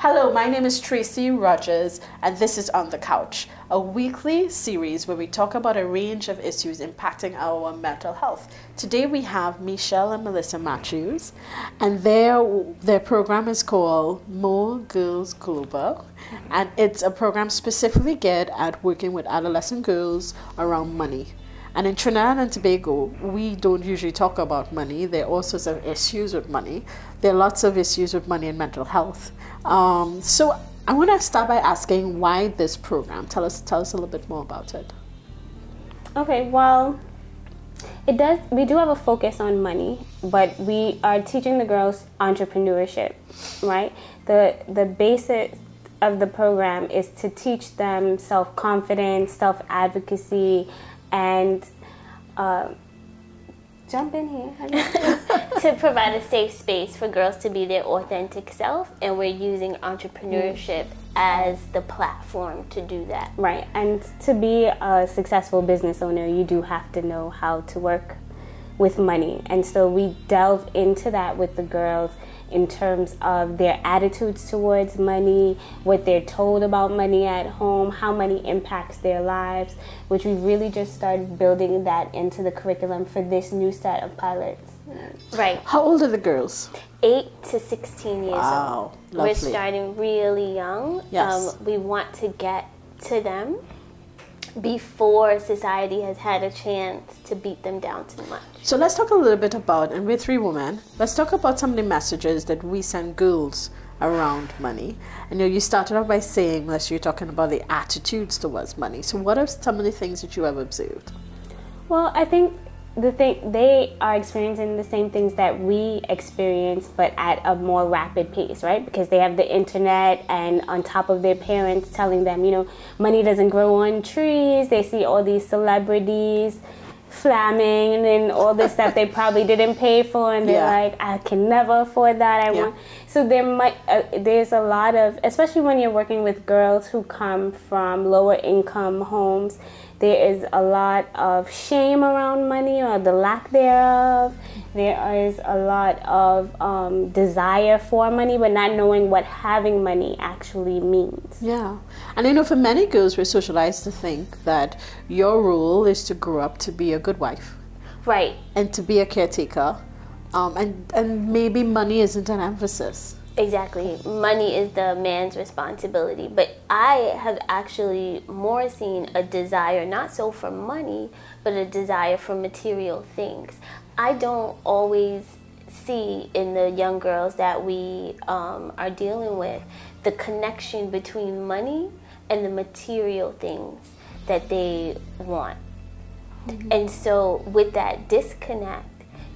Hello, my name is Tracy Rogers, and this is On the Couch, a weekly series where we talk about a range of issues impacting our mental health. Today we have Michelle and Melissa Matthews, and their, their program is called Moguls Global, and it's a program specifically geared at working with adolescent girls around money. And in Trinidad and Tobago, we don't usually talk about money. There are all sorts of issues with money. There are lots of issues with money and mental health. Um, so I want to start by asking why this program. Tell us, tell us a little bit more about it. Okay, well, it does. We do have a focus on money, but we are teaching the girls entrepreneurship, right? The the basis of the program is to teach them self confidence, self advocacy, and. Uh, jump in here. to provide a safe space for girls to be their authentic self, and we're using entrepreneurship as the platform to do that. Right, and to be a successful business owner, you do have to know how to work with money, and so we delve into that with the girls in terms of their attitudes towards money, what they're told about money at home, how money impacts their lives, which we really just started building that into the curriculum for this new set of pilots. Right. How old are the girls? 8 to 16 years Wow, old. lovely. We're starting really young. Yes. Um, we want to get to them before society has had a chance to beat them down too much. So let's talk a little bit about, and we're three women. Let's talk about some of the messages that we send girls around money. And you, know, you started off by saying, unless you're talking about the attitudes towards money. So what are some of the things that you have observed? Well, I think the thing they are experiencing the same things that we experience, but at a more rapid pace, right? Because they have the internet, and on top of their parents telling them, you know, money doesn't grow on trees. They see all these celebrities flamming and all this stuff they probably didn't pay for, and they're Yeah. like, I can never afford that. I Yeah. want. So there might uh, there's a lot of, especially when you're working with girls who come from lower income homes there is a lot of shame around money or the lack thereof. There is a lot of um, desire for money, but not knowing what having money actually means. Yeah. And you know, for many girls, we're socialized to think that your role is to grow up to be a good wife Right. and to be a caretaker. Um, and, and maybe money isn't an emphasis. Exactly. Money is the man's responsibility. But I have actually more seen a desire, not so for money, but a desire for material things. I don't always see in the young girls that we um, are dealing with the connection between money and the material things that they want. And so, with that disconnect,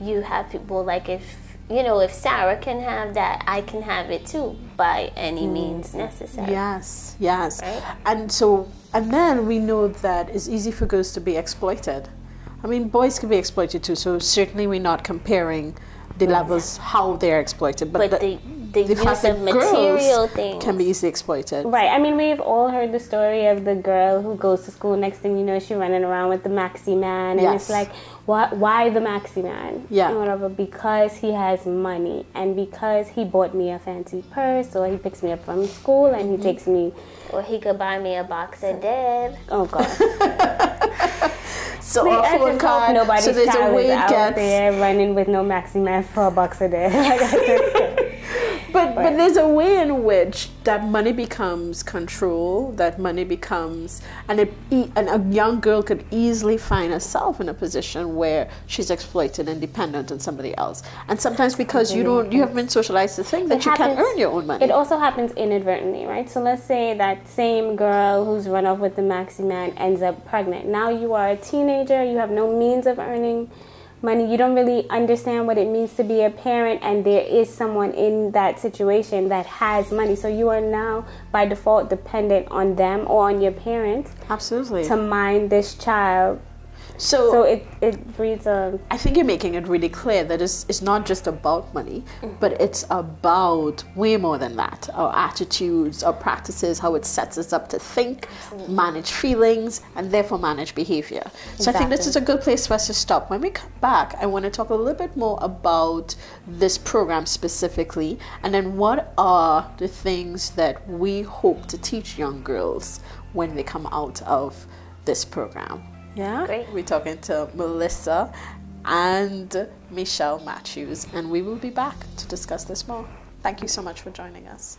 you have people like if you know, if Sarah can have that, I can have it too by any mm. means necessary. Yes, yes. Right. And so, and then we know that it's easy for girls to be exploited. I mean, boys can be exploited too, so certainly we're not comparing the levels how they're exploited, but, But the, the, the, the fact use that of material girls things. can be easily exploited. Right. I mean, we've all heard the story of the girl who goes to school. Next thing you know, she's running around with the maxi man, and Yes. it's like, why? Why the maxi man? Yeah. And whatever. Because he has money, and because he bought me a fancy purse, or he picks me up from school, and Mm-hmm. he takes me. or he could buy me a box of Deb. Oh God. So, Wait, our I just card, hope nobody's so there's a child way is out gets. there running with no maxi man for a box a day. But but there's a way in which that money becomes control. That money becomes, and it and a young girl could easily find herself in a position where she's exploited and dependent on somebody else. And sometimes because you don't, you have been socialized to think that It you happens- earn your own money. It also happens inadvertently, right? So let's say that same girl who's run off with the maxi man ends up pregnant. Now you are a teenager, you have no means of earning money, you don't really understand what it means to be a parent, and there is someone in that situation that has money. So you are now by default dependent on them or on your parents Absolutely. to mind this child So, So it, it breeds a um, I think you're making it really clear that it's, it's not just about money, mm-hmm. but it's about way more than that. Our attitudes, our practices, how it sets us up to think, manage feelings, and therefore manage behavior. So I think this is a good place for us to stop. When we come back, I want to talk a little bit more about this program specifically, and then what are the things that we hope to teach young girls when they come out of this program. Yeah? Great. We're talking to Melissa and Michelle Matthews, and we will be back to discuss this more. Thank you so much for joining us.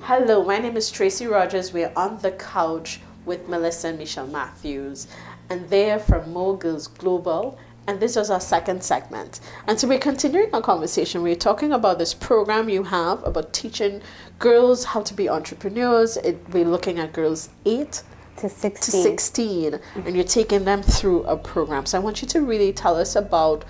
Hello, my name is Tracy Rogers. We're on the couch with Melissa and Michelle Matthews, and they're from Moguls Global. And this was our second segment. And so we're continuing our conversation. We're talking about this program you have about teaching girls how to be entrepreneurs. It, we're looking at girls 8 to to 16. 16 and you're taking them through a program so i want you to really tell us about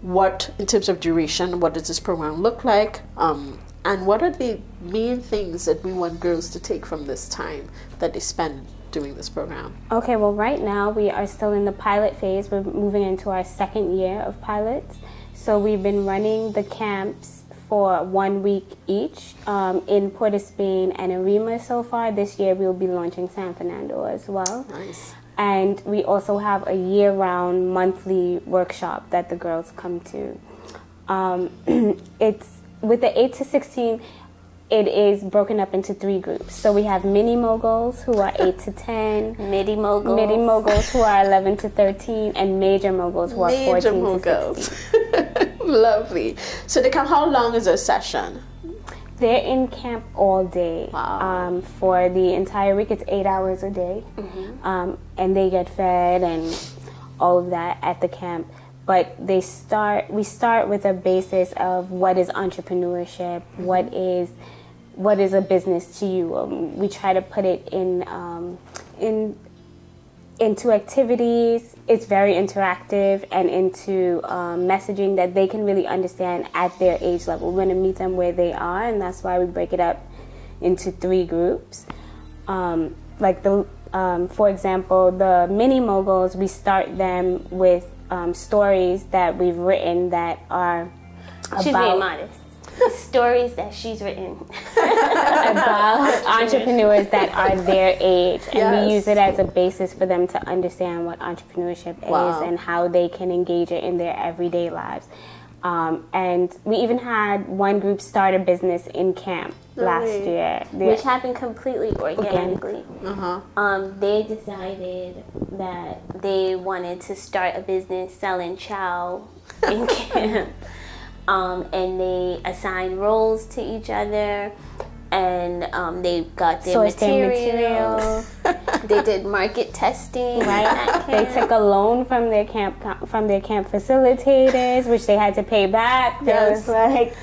what in terms of duration what does this program look like um, and what are the main things that we want girls to take from this time that they spend doing this program Okay, well, right now we are still in the pilot phase. We're moving into our second year of pilots. So we've been running the camps for one week each um, in Port of Spain and Arima so far. This year we'll be launching San Fernando as well. nice And we also have a year round monthly workshop that the girls come to. Um, it's with the 8 to 16, it is broken up into three groups. So we have mini moguls who are 8 to 10, Midi moguls. midi moguls who are 11 to 13, and major moguls who are 14 major to 16. lovely so they come how long is a session They're in camp all day. Wow. Um, for the entire week, it's eight hours a day. Um, and they get fed and all of that at the camp. But they start. We start with a basis of what is entrepreneurship, what is what is a business to you. Um, we try to put it in um, in into activities. It's very interactive and into um, messaging that they can really understand at their age level. We're going to meet them where they are, and that's why we break it up into three groups. Um, like the, um, for example, the mini moguls, we start them with um, stories that we've written that are She's about being modest. Stories that she's written. about entrepreneurs that are their age and Yes. we use it as a basis for them to understand what entrepreneurship Wow. is and how they can engage it in their everyday lives um, and we even had one group start a business in camp last year They- which happened completely organically. uh-huh Um, they decided that they wanted to start a business selling chow in camp. Um, and they assigned roles to each other and um, they got their Sourced their materials. they did market testing right they took a loan from their camp from their camp facilitators which they had to pay back Yes. like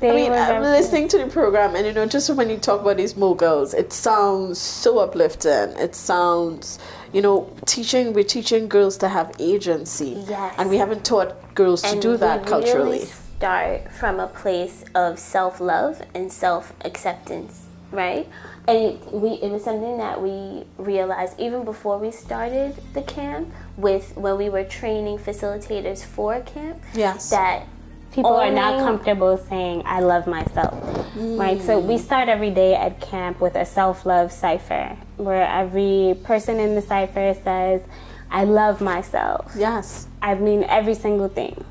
they I mean, were I'm listening to the program, and you know, just when you talk about these moguls, it sounds so uplifting. It sounds, you know, teaching. We're teaching girls to have agency, Yes. and we haven't taught girls to And do that culturally. Really start from a place of self love and self acceptance, right? And we it was something that we realized even before we started the camp with when we were training facilitators for camp Yes. that people are not comfortable saying i love myself right so we mm. start every day at camp with a self-love cipher where every person in the cipher says i love myself yes. i mean every single thing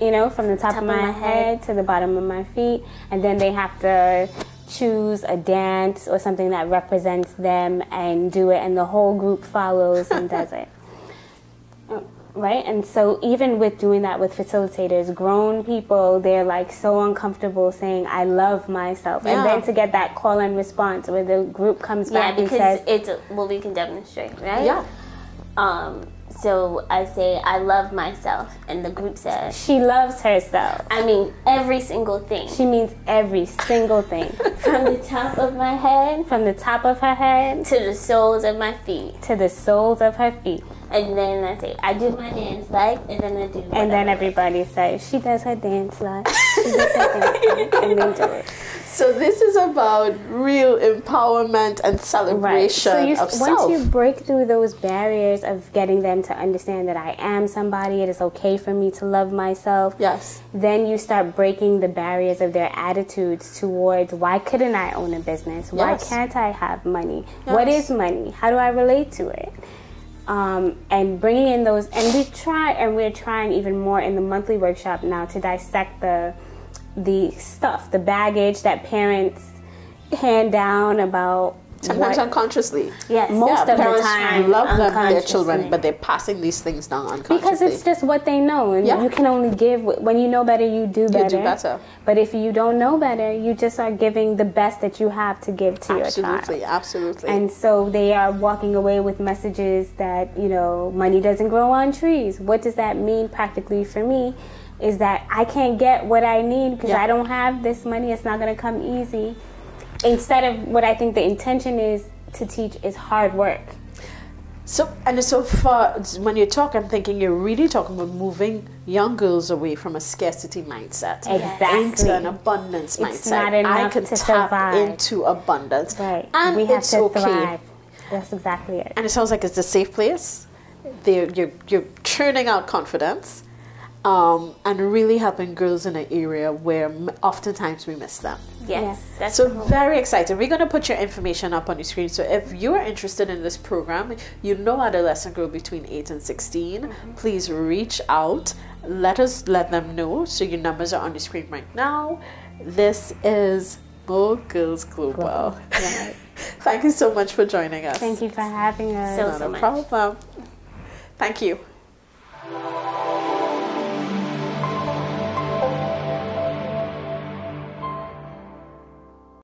you know from the top, Top of, of my, my head, to the bottom of my feet and then they have to choose a dance or something that represents them and do it and the whole group follows and does it. Right? And so even with doing that with facilitators grown people they're like so uncomfortable saying i love myself. Yeah. and then to get that call and response where the group comes yeah back and because says it's well we can demonstrate right? Yeah. um so I say I love myself and the group says she loves herself. I mean every single thing. She means every single thing. From the top of my head from the top of her head to the soles of my feet. to the soles of her feet. And then I say I do my dance like, and then I do. And then everybody says she does her dance like she does her dance like, and then do it. So this is about real empowerment and Right. celebration So you, of once self. you break through those barriers of getting them to understand that I am somebody, it is okay for me to love myself. yes. Then you start breaking the barriers of their attitudes towards why couldn't I own a business? Why Yes. can't I have money? What Yes. is money? How do I relate to it? Um, and bringing in those, and we try, and we're trying even more in the monthly workshop now to dissect the the stuff, the baggage that parents hand down about Sometimes what- unconsciously. yes, Most yeah, of the parents time, love them, their children, but they're passing these things down unconsciously. because it's just what they know, and Yeah. you can only give when you know better. You do better. You do better. But if you don't know better, you just are giving the best that you have to give to your child. absolutely, absolutely. And so they are walking away with messages that you know money doesn't grow on trees. What does that mean practically for me? Is that I can't get what I need because Yeah. I don't have this money. It's not going to come easy. Instead of what I think the intention is to teach is hard work. So and so far, when you talk, I'm thinking you're really talking about moving young girls away from a scarcity mindset Exactly. into an abundance It's mindset. not I can to tap survive. into abundance, Right. and we have it's to okay. thrive. That's exactly it. And it sounds like it's a safe place. They're, you're you're churning out confidence, um, and really helping girls in an area where oftentimes we miss them. yes, Yes. that's So the whole- very excited. We're going to put your information up on your screen. So if you are interested in this program, you know adolescent girl between 8 and 16, please reach out. Let us let them know. So your numbers are on the screen right now. This is Moguls Global. Right. Thank you so much for joining us. Thank you for having us. So- Not so a much. problem. Thank you.